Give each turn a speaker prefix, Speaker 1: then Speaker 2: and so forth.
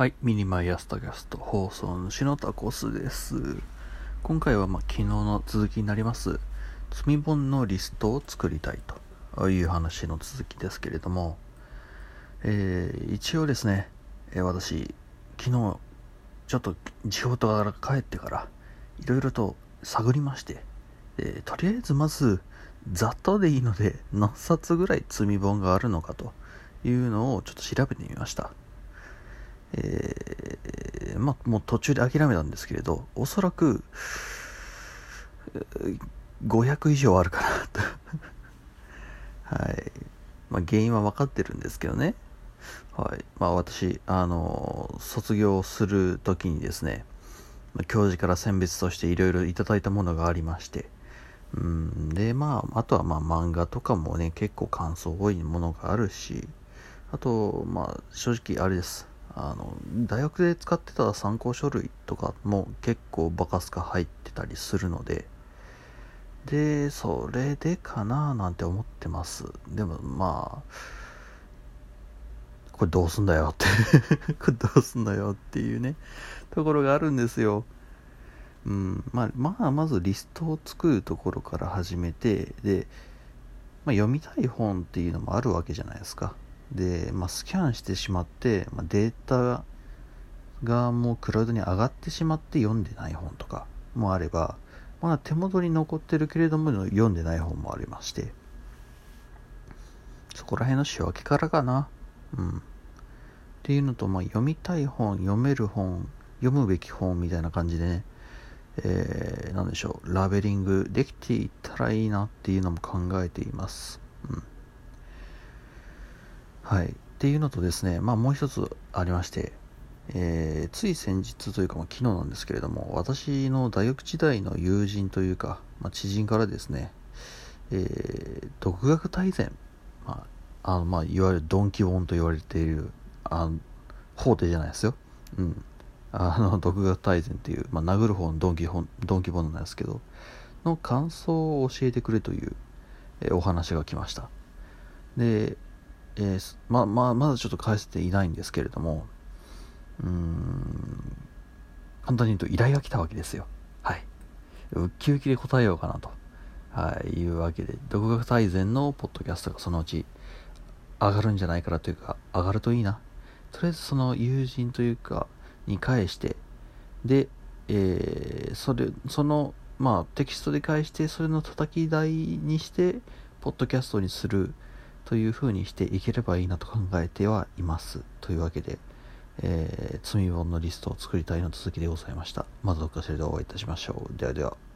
Speaker 1: はい、 miniMY朝tacast 放送主のタコスです。今回はまあ昨日の続きになります、積み本のリストを作りたいという話の続きですけれども、えー一応ですね、えー私、昨日、ちょっと仕事から帰ってから、いろいろと探りまして、えーとりあえずまず、ざっとでいいので、何冊ぐらい積み本があるのかというのをちょっと調べてみました。えーまあ、もう途中で諦めたんですけれど、おそらく、500以上あるかなと。はい。まあ、原因は分かってるんですけどね。はい。まあ、私、あの卒業するときにですね、教授から選別としていろいろいただいたものがありまして、うん、で、まあ、あとはまあ漫画とかもね、結構感想多いものがあるし、あと、まあ、正直あれです。あの、大学で使ってた参考書類とかも結構バカスカ入ってたりするので、で、それでかななんて思ってます。でも、まあ、これどうすんだよって これどうすんだよっていうね、ところがあるんですよ。うん、まあ、まあ、まずリストを作るところから始めて、で、まあ、読みたい本っていうのもあるわけじゃないですか。で、まあ、スキャンしてしまって、まあ、データがもうクラウドに上がってしまって読んでない本とかもあれば、まだ手元に残ってるけれども読んでない本もありまして、そこら辺の仕分けからかな。うん。っていうのと、まあ、読みたい本、読める本、読むべき本みたいな感じでね、えー、なんでしょう、ラベリングできていったらいいなっていうのも考えています。うん。はい。っていうのとですね、まあもう一つありまして、えーつい先日というか、まあ、昨日なんですけれども、私の大学時代の友人というか、まあ、知人からですね、えー独学大全、まあ、あの、まあ、いわゆるドンキ本と言われている、あの、法廷じゃないですよ。うん。あの、独学大全っていう、まあ、殴る方のドンキ本、ドンキ本なんですけど、の感想を教えてくれという、えお話が来ました。で、えーまま、まだちょっと返せていないんですけれども、うん、簡単に言うと依頼が来たわけですよ。はい。ウッキウキで答えようかなと、はい、いうわけで、独学大全のポッドキャストがそのうち上がるんじゃないかなというか、上がるといいな。とりあえずその友人というか、に返して、で、えーそれ、その、まあ、テキストで返して、それの叩き台にして、ポッドキャストにするというふうにしていければいいなと考えてはいます。というわけで、えー、積み本のリストを作りたいの続きでございました。またどっかしらでお会いいたしましょう。ではでは。